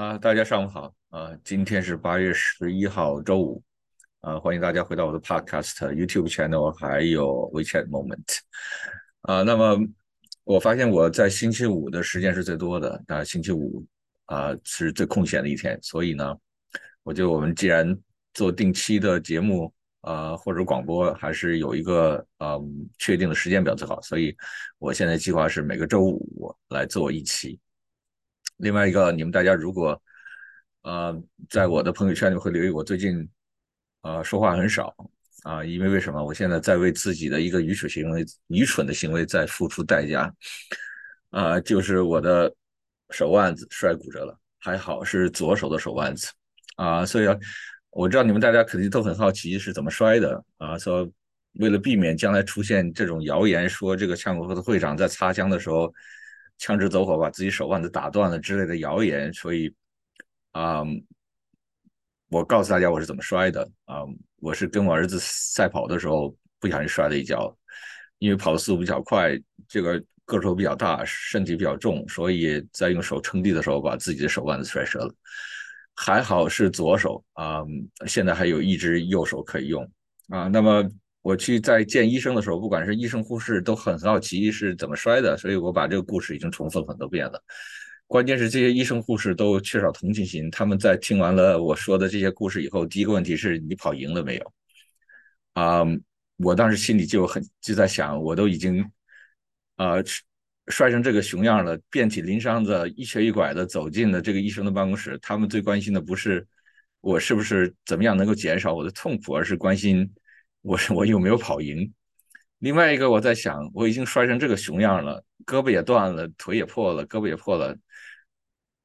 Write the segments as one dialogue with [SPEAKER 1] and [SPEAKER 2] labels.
[SPEAKER 1] 啊，大家上午好啊！今天是八月十一号，周五啊！欢迎大家回到我的 Podcast、YouTube channel，还有 WeChat Moment 啊。那么我发现我在星期五的时间是最多的，那星期五啊是最空闲的一天，所以呢，我觉得我们既然做定期的节目啊或者广播，还是有一个嗯确定的时间表最好。所以我现在计划是每个周五来做一期。另外一个，你们大家如果，呃，在我的朋友圈里会留意我最近，呃，说话很少啊，因为为什么？我现在在为自己的一个愚蠢行为、愚蠢的行为在付出代价，啊，就是我的手腕子摔骨折了，还好是左手的手腕子，啊，所以我知道你们大家肯定都很好奇是怎么摔的啊，说为了避免将来出现这种谣言，说这个枪口的会长在擦枪的时候。枪支走火，把自己手腕子打断了之类的谣言，所以啊，我告诉大家我是怎么摔的啊，我是跟我儿子赛跑的时候不小心摔了一跤，因为跑的速度比较快，这个个头比较大，身体比较重，所以在用手撑地的时候把自己的手腕子摔折了，还好是左手啊，现在还有一只右手可以用啊，那么。我去在见医生的时候，不管是医生、护士都很好奇是怎么摔的，所以我把这个故事已经重复很多遍了。关键是这些医生、护士都缺少同情心，他们在听完了我说的这些故事以后，第一个问题是你跑赢了没有？啊，我当时心里就很就在想，我都已经啊摔成这个熊样了，遍体鳞伤的，一瘸一拐的走进了这个医生的办公室，他们最关心的不是我是不是怎么样能够减少我的痛苦，而是关心。我我有没有跑赢？另外一个，我在想，我已经摔成这个熊样了，胳膊也断了，腿也破了，胳膊也破了，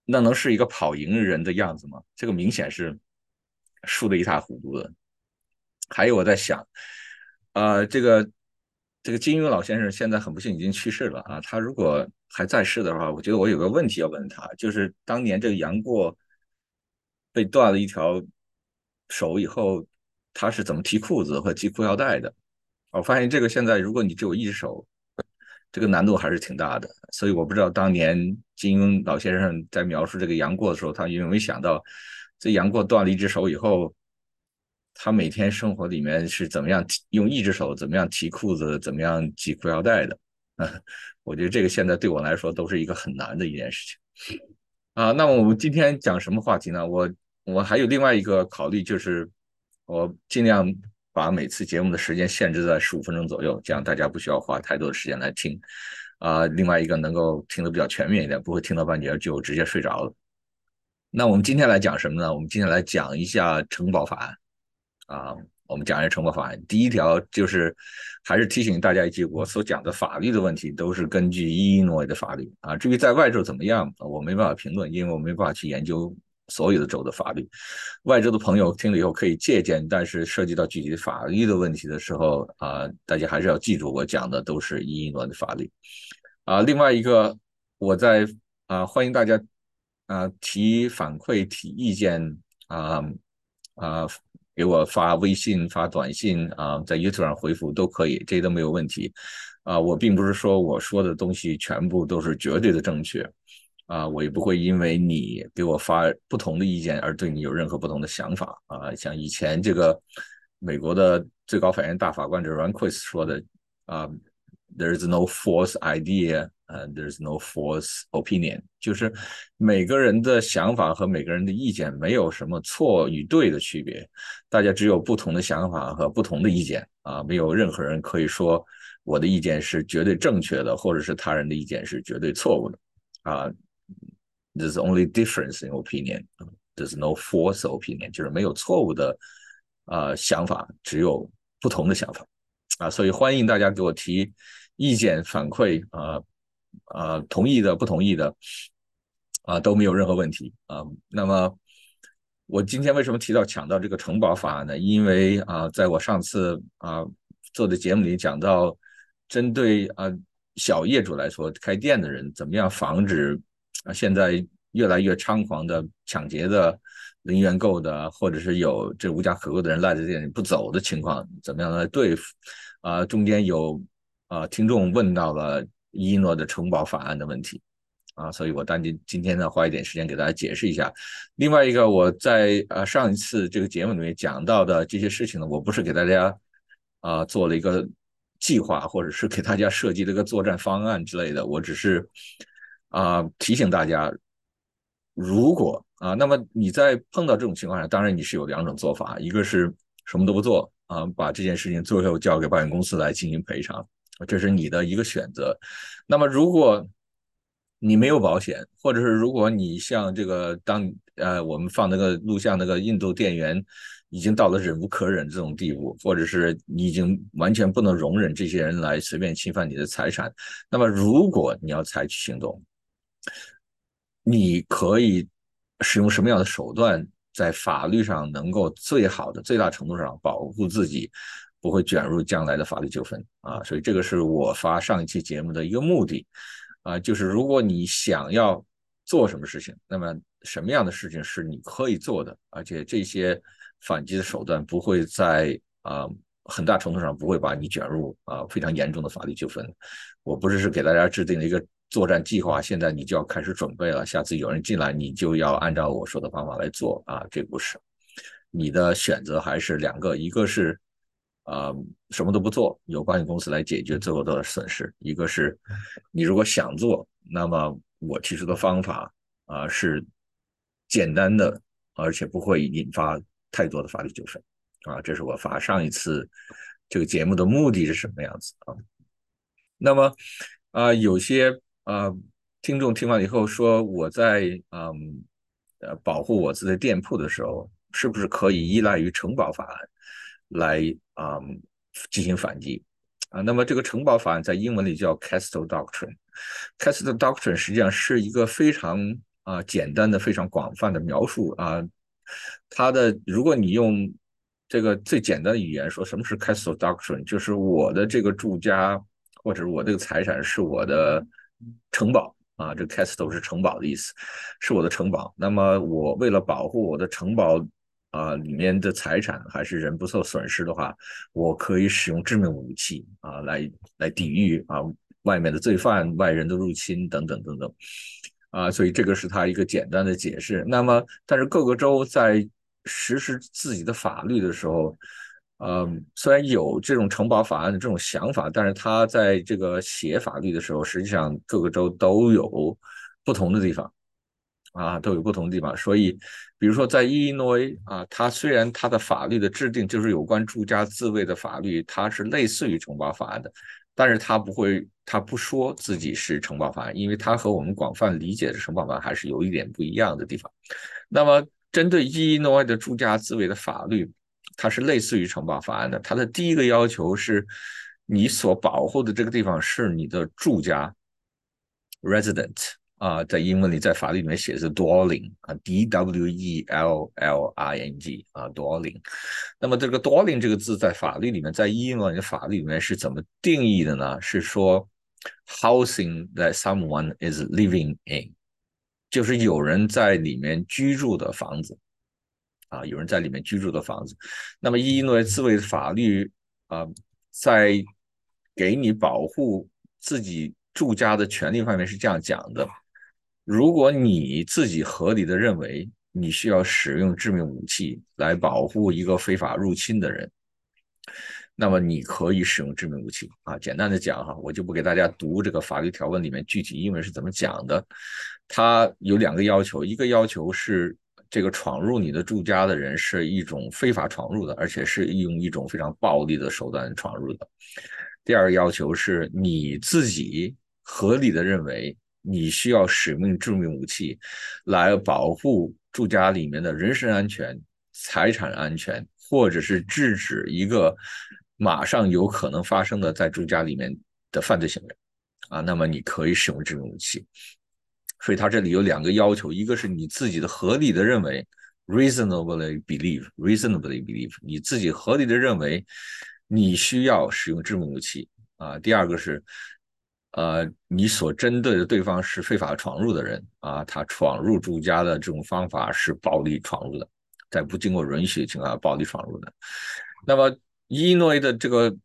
[SPEAKER 1] 那能是一个跑赢人的样子吗？这个明显是输的一塌糊涂的。还有我在想，啊，这个这个金庸老先生现在很不幸已经去世了啊，他如果还在世的话，我觉得我有个问题要问他，就是当年这个杨过被断了一条手以后。他是怎么提裤子和系裤腰带的？我发现这个现在，如果你只有一只手，这个难度还是挺大的。所以我不知道当年金庸老先生在描述这个杨过的时候，他有没有想到，这杨过断了一只手以后，他每天生活里面是怎么样用一只手怎么样提裤子，怎么样系裤腰带的？我觉得这个现在对我来说都是一个很难的一件事情。啊，那么我们今天讲什么话题呢？我我还有另外一个考虑就是。我尽量把每次节目的时间限制在十五分钟左右，这样大家不需要花太多的时间来听。啊，另外一个能够听得比较全面一点，不会听到半截就直接睡着了。那我们今天来讲什么呢？我们今天来讲一下城堡法案。啊，我们讲一下城堡法案。第一条就是，还是提醒大家一句，我所讲的法律的问题都是根据伊诺伊的法律啊。至于在外头怎么样，我没办法评论，因为我没办法去研究。所有的州的法律，外州的朋友听了以后可以借鉴，但是涉及到具体法律的问题的时候啊，大家还是要记住我讲的都是伊诺的法律啊。另外一个，我在啊欢迎大家啊提反馈、提意见啊啊给我发微信、发短信啊，在 YouTube 上回复都可以，这都没有问题啊。我并不是说我说的东西全部都是绝对的正确。啊，我也不会因为你给我发不同的意见而对你有任何不同的想法啊。像以前这个美国的最高法院大法官这 Rehnquist 说的啊，There is no false idea，呃，There is no false opinion，就是每个人的想法和每个人的意见没有什么错与对的区别，大家只有不同的想法和不同的意见啊，没有任何人可以说我的意见是绝对正确的，或者是他人的意见是绝对错误的啊。There's only difference in opinion. There's no false opinion. 就是没有错误的啊想法，只有不同的想法啊。所以欢迎大家给我提意见反馈啊啊，同意的、不同意的啊都没有任何问题啊。那么我今天为什么提到抢到这个城堡法案呢？因为啊，在我上次啊做的节目里讲到，针对啊小业主来说，开店的人怎么样防止。啊，现在越来越猖狂的抢劫的、零元购的，或者是有这无家可归的人赖在店里不走的情况，怎么样来对付？啊，中间有啊，听众问到了伊诺的城堡法案的问题啊，所以我当今今天呢花一点时间给大家解释一下。另外一个，我在呃上一次这个节目里面讲到的这些事情呢，我不是给大家啊做了一个计划，或者是给大家设计了一个作战方案之类的，我只是啊提醒大家，如果啊，那么你在碰到这种情况下，当然你是有两种做法，一个是什么都不做啊，把这件事情最后交给保险公司来进行赔偿，这是你的一个选择。那么如果你没有保险，或者是如果你像这个当呃我们放那个录像那个印度店员已经到了忍无可忍这种地步，或者是你已经完全不能容忍这些人来随便侵犯你的财产，那么如果你要采取行动，你可以使用什么样的手段，在法律上能够最好的、最大程度上保护自己，不会卷入将来的法律纠纷啊？所以这个是我发上一期节目的一个目的。啊，就是如果你想要做什么事情，那么什么样的事情是你可以做的，而且这些反击的手段不会在啊很大程度上不会把你卷入啊非常严重的法律纠纷。我不是是给大家制定了一个作战计划，现在你就要开始准备了，下次有人进来你就要按照我说的方法来做啊，这不是你的选择还是两个，一个是。啊，什么都不做，由保险公司来解决最后的损失。一个是，你如果想做，那么我提出的方法啊是简单的，而且不会引发太多的法律纠纷啊。这是我发上一次这个节目的目的是什么样子啊？那么啊，有些呃听众听完以后说，我在嗯呃保护我自己的店铺的时候，是不是可以依赖于承保法案？来啊进行反击啊，那么这个承保法案在英文里叫 Castle Doctrine。Castle Doctrine 实际上是一个非常啊简单的、非常广泛的描述啊。它的如果你用这个最简单的语言说，什么是 Castle Doctrine？就是我的这个住家或者我这个财产是我的城堡啊，这 Castle 是城堡的意思，是我的城堡。那么我为了保护我的城堡。啊，里面的财产还是人不受损失的话，我可以使用致命武器啊，来来抵御啊外面的罪犯、外人的入侵等等等等啊，所以这个是他一个简单的解释。那么，但是各个州在实施自己的法律的时候，呃，虽然有这种承保法案的这种想法，但是他在这个写法律的时候，实际上各个州都有不同的地方。啊，都有不同的地方，所以，比如说在伊利诺伊啊，它虽然它的法律的制定就是有关住家自卫的法律，它是类似于承包法案的，但是它不会，它不说自己是承包法案，因为它和我们广泛理解的承包法案还是有一点不一样的地方。那么，针对伊利诺伊的住家自卫的法律，它是类似于承包法案的。它的第一个要求是，你所保护的这个地方是你的住家 （resident）。啊，在英文里，在法律里面写的是 dwelling 啊，d w e l l i n g 啊，dwelling。那么这个 dwelling 这个字在法律里面，在英文的法律里面是怎么定义的呢？是说 housing that someone is living in，就是有人在里面居住的房子啊，有人在里面居住的房子。那么伊诺自卫法律啊，在给你保护自己住家的权利方面是这样讲的。如果你自己合理的认为你需要使用致命武器来保护一个非法入侵的人，那么你可以使用致命武器啊。简单的讲哈，我就不给大家读这个法律条文里面具体英文是怎么讲的。它有两个要求，一个要求是这个闯入你的住家的人是一种非法闯入的，而且是用一种非常暴力的手段闯入的。第二个要求是你自己合理的认为。你需要使用致命武器来保护住家里面的人身安全、财产安全，或者是制止一个马上有可能发生的在住家里面的犯罪行为啊，那么你可以使用致命武器。所以它这里有两个要求，一个是你自己的合理的认为 （reasonably believe），reasonably believe，你自己合理的认为你需要使用致命武器啊。第二个是。呃，你所针对的对方是非法闯入的人啊，他闯入住家的这种方法是暴力闯入的，在不经过允许的情况下暴力闯入的。那么，伊诺伊的这个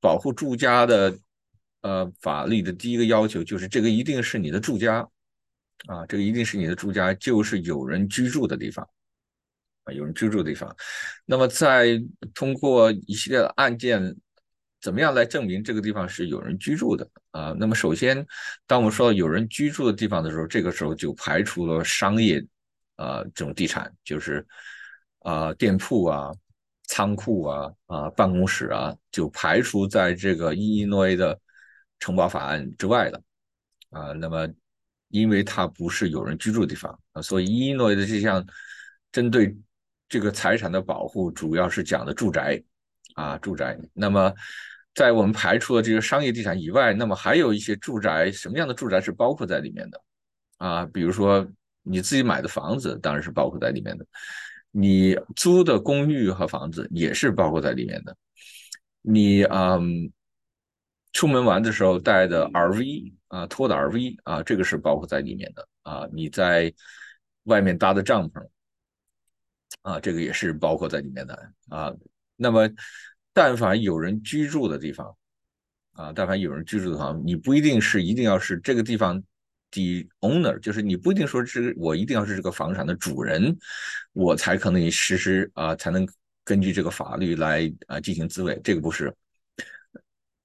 [SPEAKER 1] 保护住家的呃法律的第一个要求就是，这个一定是你的住家啊，这个一定是你的住家，就是有人居住的地方啊，有人居住的地方。那么在通过一系列的案件，怎么样来证明这个地方是有人居住的啊？那么首先，当我们说到有人居住的地方的时候，这个时候就排除了商业啊这种地产，就是啊店铺啊、仓库啊、啊办公室啊，就排除在这个伊诺伊的城堡法案之外的啊。那么因为它不是有人居住的地方啊，所以伊诺的这项针对这个财产的保护，主要是讲的住宅啊，住宅。那么在我们排除了这个商业地产以外，那么还有一些住宅，什么样的住宅是包括在里面的啊？比如说你自己买的房子，当然是包括在里面的；你租的公寓和房子也是包括在里面的。你嗯。出门玩的时候带的 RV 啊，拖的 RV 啊，这个是包括在里面的啊。你在外面搭的帐篷啊，这个也是包括在里面的啊。那么，但凡有人居住的地方啊，但凡有人居住的地方，你不一定是一定要是这个地方的 owner，就是你不一定说是我一定要是这个房产的主人，我才可能实施啊，才能根据这个法律来啊进行自卫，这个不是。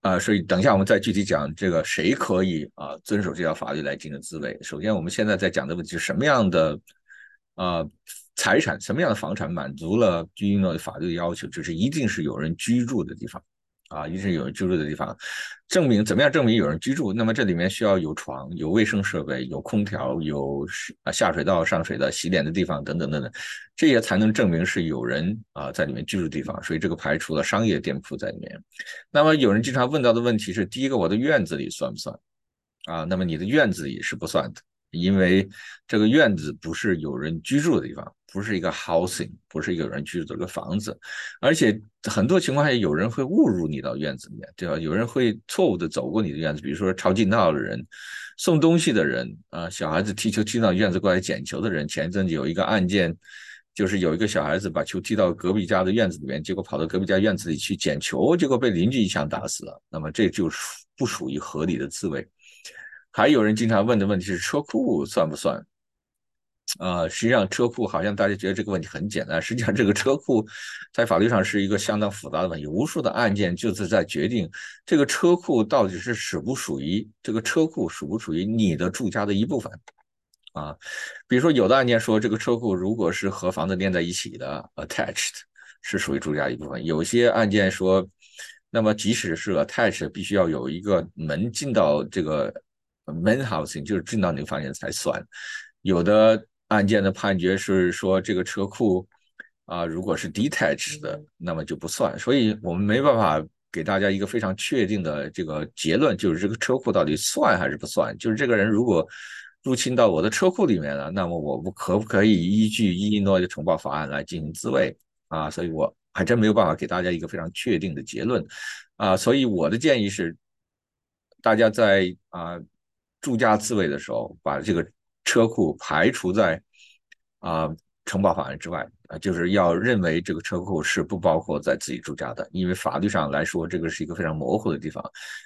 [SPEAKER 1] 啊，所以等一下我们再具体讲这个谁可以啊遵守这条法律来进行自卫。首先，我们现在在讲的问题是什么样的啊财产，什么样的房产满足了居英诺的法律要求，就是一定是有人居住的地方。啊，一定是有人居住的地方，证明怎么样证明有人居住？那么这里面需要有床、有卫生设备、有空调、有啊下水道上水的、洗脸的地方等等等等，这些才能证明是有人啊在里面居住的地方。所以这个排除了商业店铺在里面。那么有人经常问到的问题是：第一个，我的院子里算不算？啊，那么你的院子里是不算的。因为这个院子不是有人居住的地方，不是一个 housing，不是一个人居住的一个房子，而且很多情况下有人会误入你到院子里面，对吧？有人会错误的走过你的院子，比如说抄近道的人、送东西的人啊，小孩子踢球踢到院子过来捡球的人。前一阵子有一个案件，就是有一个小孩子把球踢到隔壁家的院子里面，结果跑到隔壁家院子里去捡球，结果被邻居一枪打死了。那么这就不属于合理的自卫。还有人经常问的问题是车库算不算？啊，实际上车库好像大家觉得这个问题很简单，实际上这个车库在法律上是一个相当复杂的问题，无数的案件就是在决定这个车库到底是属不属于这个车库属不属于你的住家的一部分啊。比如说有的案件说这个车库如果是和房子连在一起的 attached 是属于住家一部分，有些案件说，那么即使是 attached，必须要有一个门进到这个。Main housing 就是进到那个房间才算，有的案件的判决是说这个车库啊，如果是 detached 的，那么就不算。所以我们没办法给大家一个非常确定的这个结论，就是这个车库到底算还是不算。就是这个人如果入侵到我的车库里面了，那么我不可不可以依据伊利诺的城堡法案来进行自卫啊？所以我还真没有办法给大家一个非常确定的结论啊。所以我的建议是，大家在啊。住家自卫的时候，把这个车库排除在啊承保法案之外啊，就是要认为这个车库是不包括在自己住家的，因为法律上来说，这个是一个非常模糊的地方，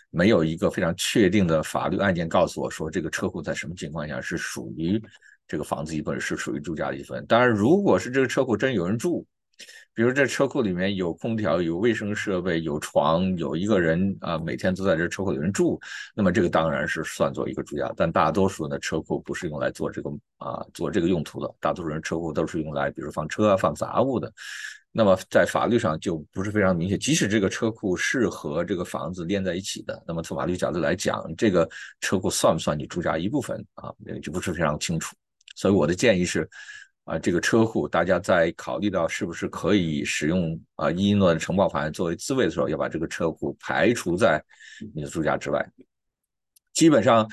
[SPEAKER 1] 没有一个非常确定的法律案件告诉我说这个车库在什么情况下是属于这个房子一部分，是属于住家的一部分。当然，如果是这个车库真有人住。比如这车库里面有空调、有卫生设备、有床，有一个人啊，每天都在这车库里面住，那么这个当然是算作一个住家。但大多数呢，车库不是用来做这个啊做这个用途的，大多数人车库都是用来，比如放车啊、放杂物的。那么在法律上就不是非常明确，即使这个车库是和这个房子连在一起的，那么从法律角度来讲，这个车库算不算你住家一部分啊，就不是非常清楚。所以我的建议是。啊，这个车库，大家在考虑到是不是可以使用啊伊诺的承保法案作为自卫的时候，要把这个车库排除在你的住家之外。基本上，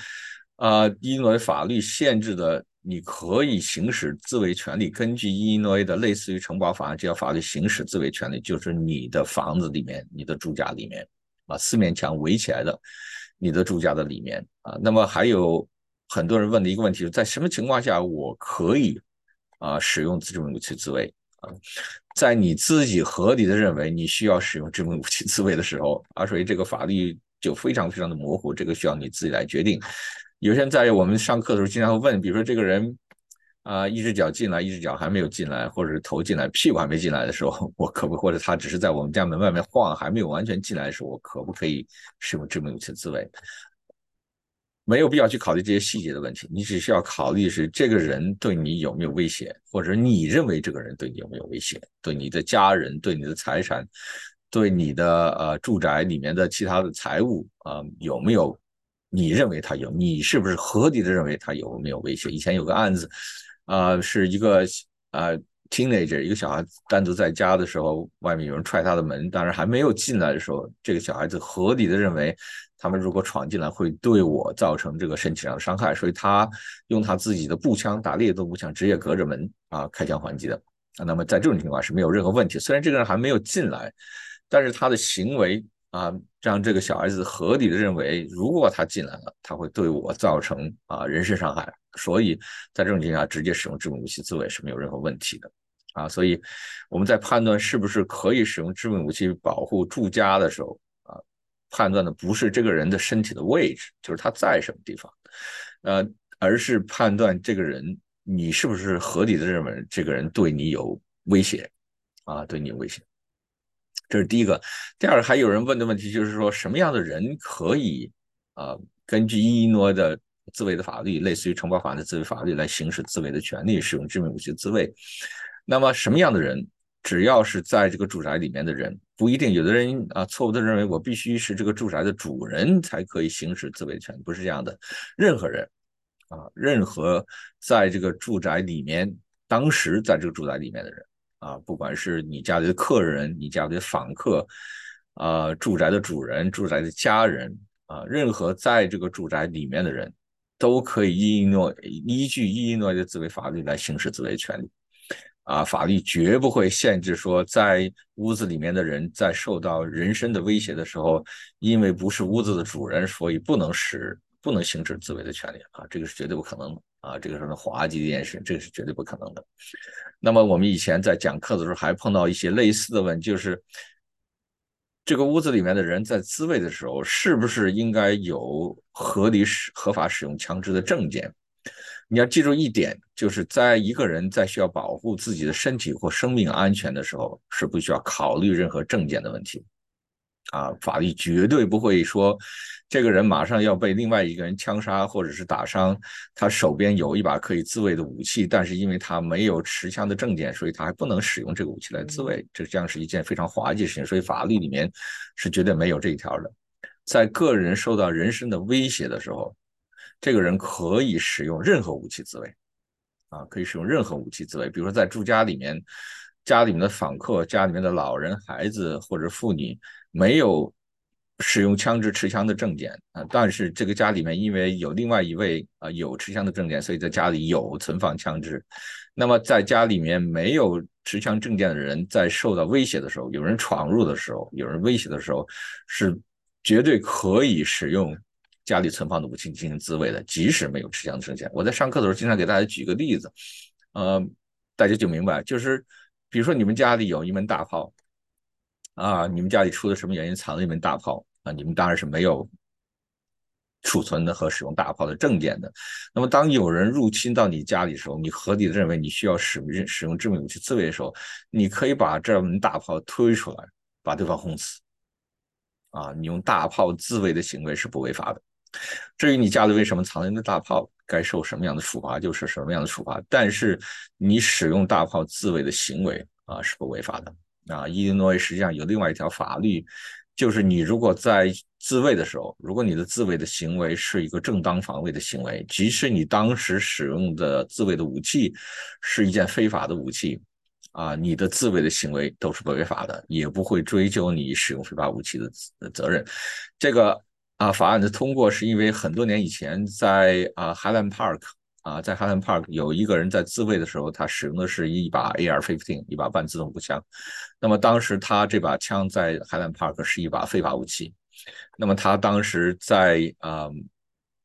[SPEAKER 1] 啊，伊诺的法律限制的你可以行使自卫权利，根据伊诺的类似于承保法案这条法律行使自卫权利，就是你的房子里面、你的住家里面啊，四面墙围起来的你的住家的里面啊。那么还有很多人问的一个问题是在什么情况下我可以？啊，使用致命武器自卫啊，在你自己合理的认为你需要使用致命武器自卫的时候，啊，所以这个法律就非常非常的模糊，这个需要你自己来决定。有些人在我们上课的时候经常会问，比如说这个人啊，一只脚进来，一只脚还没有进来，或者是头进来，屁股还没进来的时候，我可不或者他只是在我们家门外面晃，还没有完全进来的时候，我可不可以使用致命武器自卫？没有必要去考虑这些细节的问题，你只需要考虑是这个人对你有没有威胁，或者你认为这个人对你有没有威胁，对你的家人、对你的财产、对你的呃住宅里面的其他的财物啊有没有？你认为他有？你是不是合理的认为他有没有威胁？以前有个案子，啊，是一个啊 teenager 一个小孩单独在家的时候，外面有人踹他的门，当然还没有进来的时候，这个小孩子合理的认为。他们如果闯进来，会对我造成这个身体上的伤害，所以他用他自己的步枪打猎的步枪，直接隔着门啊开枪还击的。那么在这种情况是没有任何问题。虽然这个人还没有进来，但是他的行为啊，让这个小孩子合理的认为，如果他进来了，他会对我造成啊人身伤害。所以在这种情况下，直接使用致命武器自卫是没有任何问题的啊。所以我们在判断是不是可以使用致命武器保护住家的时候。判断的不是这个人的身体的位置，就是他在什么地方，呃，而是判断这个人你是不是合理的认为这个人对你有威胁，啊，对你有威胁。这是第一个。第二个，还有人问的问题就是说，什么样的人可以啊，根据伊诺的自卫的法律，类似于城堡法的自卫法律来行使自卫的权利，使用致命武器自卫？那么什么样的人？只要是在这个住宅里面的人，不一定有的人啊，错误的认为我必须是这个住宅的主人才可以行使自卫权，不是这样的。任何人啊，任何在这个住宅里面，当时在这个住宅里面的人啊，不管是你家里的客人、你家里的访客啊，住宅的主人、住宅的家人啊，任何在这个住宅里面的人，都可以依诺依据伊诺的自卫法律来行使自卫权利。啊，法律绝不会限制说，在屋子里面的人在受到人身的威胁的时候，因为不是屋子的主人，所以不能使不能行使自卫的权利啊，这个是绝对不可能的啊，这个是滑稽的一件事，这个是绝对不可能的。那么我们以前在讲课的时候还碰到一些类似的问，就是这个屋子里面的人在自卫的时候，是不是应该有合理使合法使用枪支的证件？你要记住一点，就是在一个人在需要保护自己的身体或生命安全的时候，是不需要考虑任何证件的问题。啊，法律绝对不会说，这个人马上要被另外一个人枪杀或者是打伤，他手边有一把可以自卫的武器，但是因为他没有持枪的证件，所以他还不能使用这个武器来自卫。这将是一件非常滑稽的事情，所以法律里面是绝对没有这一条的。在个人受到人身的威胁的时候。这个人可以使用任何武器自卫，啊，可以使用任何武器自卫。比如说在住家里面，家里面的访客、家里面的老人、孩子或者妇女没有使用枪支持枪的证件啊，但是这个家里面因为有另外一位啊有持枪的证件，所以在家里有存放枪支。那么在家里面没有持枪证件的人，在受到威胁的时候，有人闯入的时候，有人威胁的时候，是绝对可以使用。家里存放的武器进行自卫的，即使没有持枪的证件。我在上课的时候经常给大家举个例子，呃，大家就明白，就是比如说你们家里有一门大炮，啊，你们家里出了什么原因藏了一门大炮啊，你们当然是没有储存的和使用大炮的证件的。那么当有人入侵到你家里的时候，你合理的认为你需要使用使用致命武器自卫的时候，你可以把这门大炮推出来，把对方轰死。啊，你用大炮自卫的行为是不违法的。至于你家里为什么藏了一个大炮，该受什么样的处罚就是什么样的处罚。但是你使用大炮自卫的行为啊是不违法的。啊，伊利诺伊实际上有另外一条法律，就是你如果在自卫的时候，如果你的自卫的行为是一个正当防卫的行为，即使你当时使用的自卫的武器是一件非法的武器，啊，你的自卫的行为都是不违法的，也不会追究你使用非法武器的责任。这个。啊，法案的通过是因为很多年以前，在啊 Highland Park 啊，在 Highland Park 有一个人在自卫的时候，他使用的是一把 AR-15，一把半自动步枪。那么当时他这把枪在 Highland Park 是一把非法武器。那么他当时在啊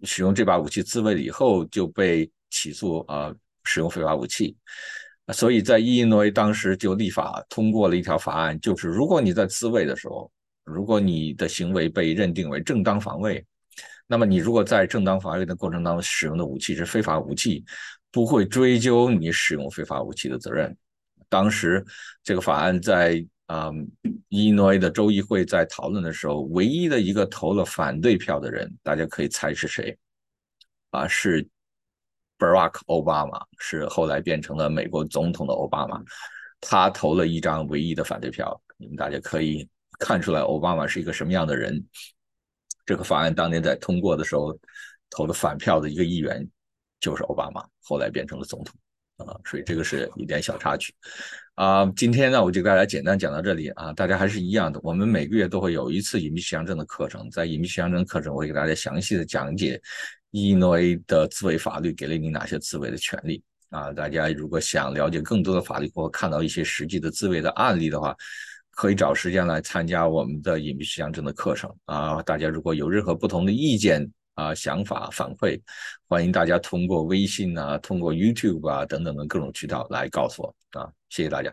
[SPEAKER 1] 使用这把武器自卫了以后，就被起诉啊使用非法武器。所以在伊利诺伊当时就立法通过了一条法案，就是如果你在自卫的时候，如果你的行为被认定为正当防卫，那么你如果在正当防卫的过程当中使用的武器是非法武器，不会追究你使用非法武器的责任。当时这个法案在啊伊诺伊的州议会在讨论的时候，唯一的一个投了反对票的人，大家可以猜是谁？啊，是 Barack Obama，是后来变成了美国总统的奥巴马，他投了一张唯一的反对票。你们大家可以看出来，奥巴马是一个什么样的人。这个法案当年在通过的时候，投的反票的一个议员就是奥巴马，后来变成了总统啊，所以这个是一点小插曲啊。今天呢，我就给大家简单讲到这里啊，大家还是一样的，我们每个月都会有一次隐蔽取向证的课程，在隐蔽取向证课程，我会给大家详细的讲解伊诺伊的自卫法律给了你哪些自卫的权利啊。大家如果想了解更多的法律或看到一些实际的自卫的案例的话，可以找时间来参加我们的隐蔽式相证的课程啊！大家如果有任何不同的意见啊、想法反馈，欢迎大家通过微信啊、通过 YouTube 啊等等的各种渠道来告诉我啊！谢谢大家。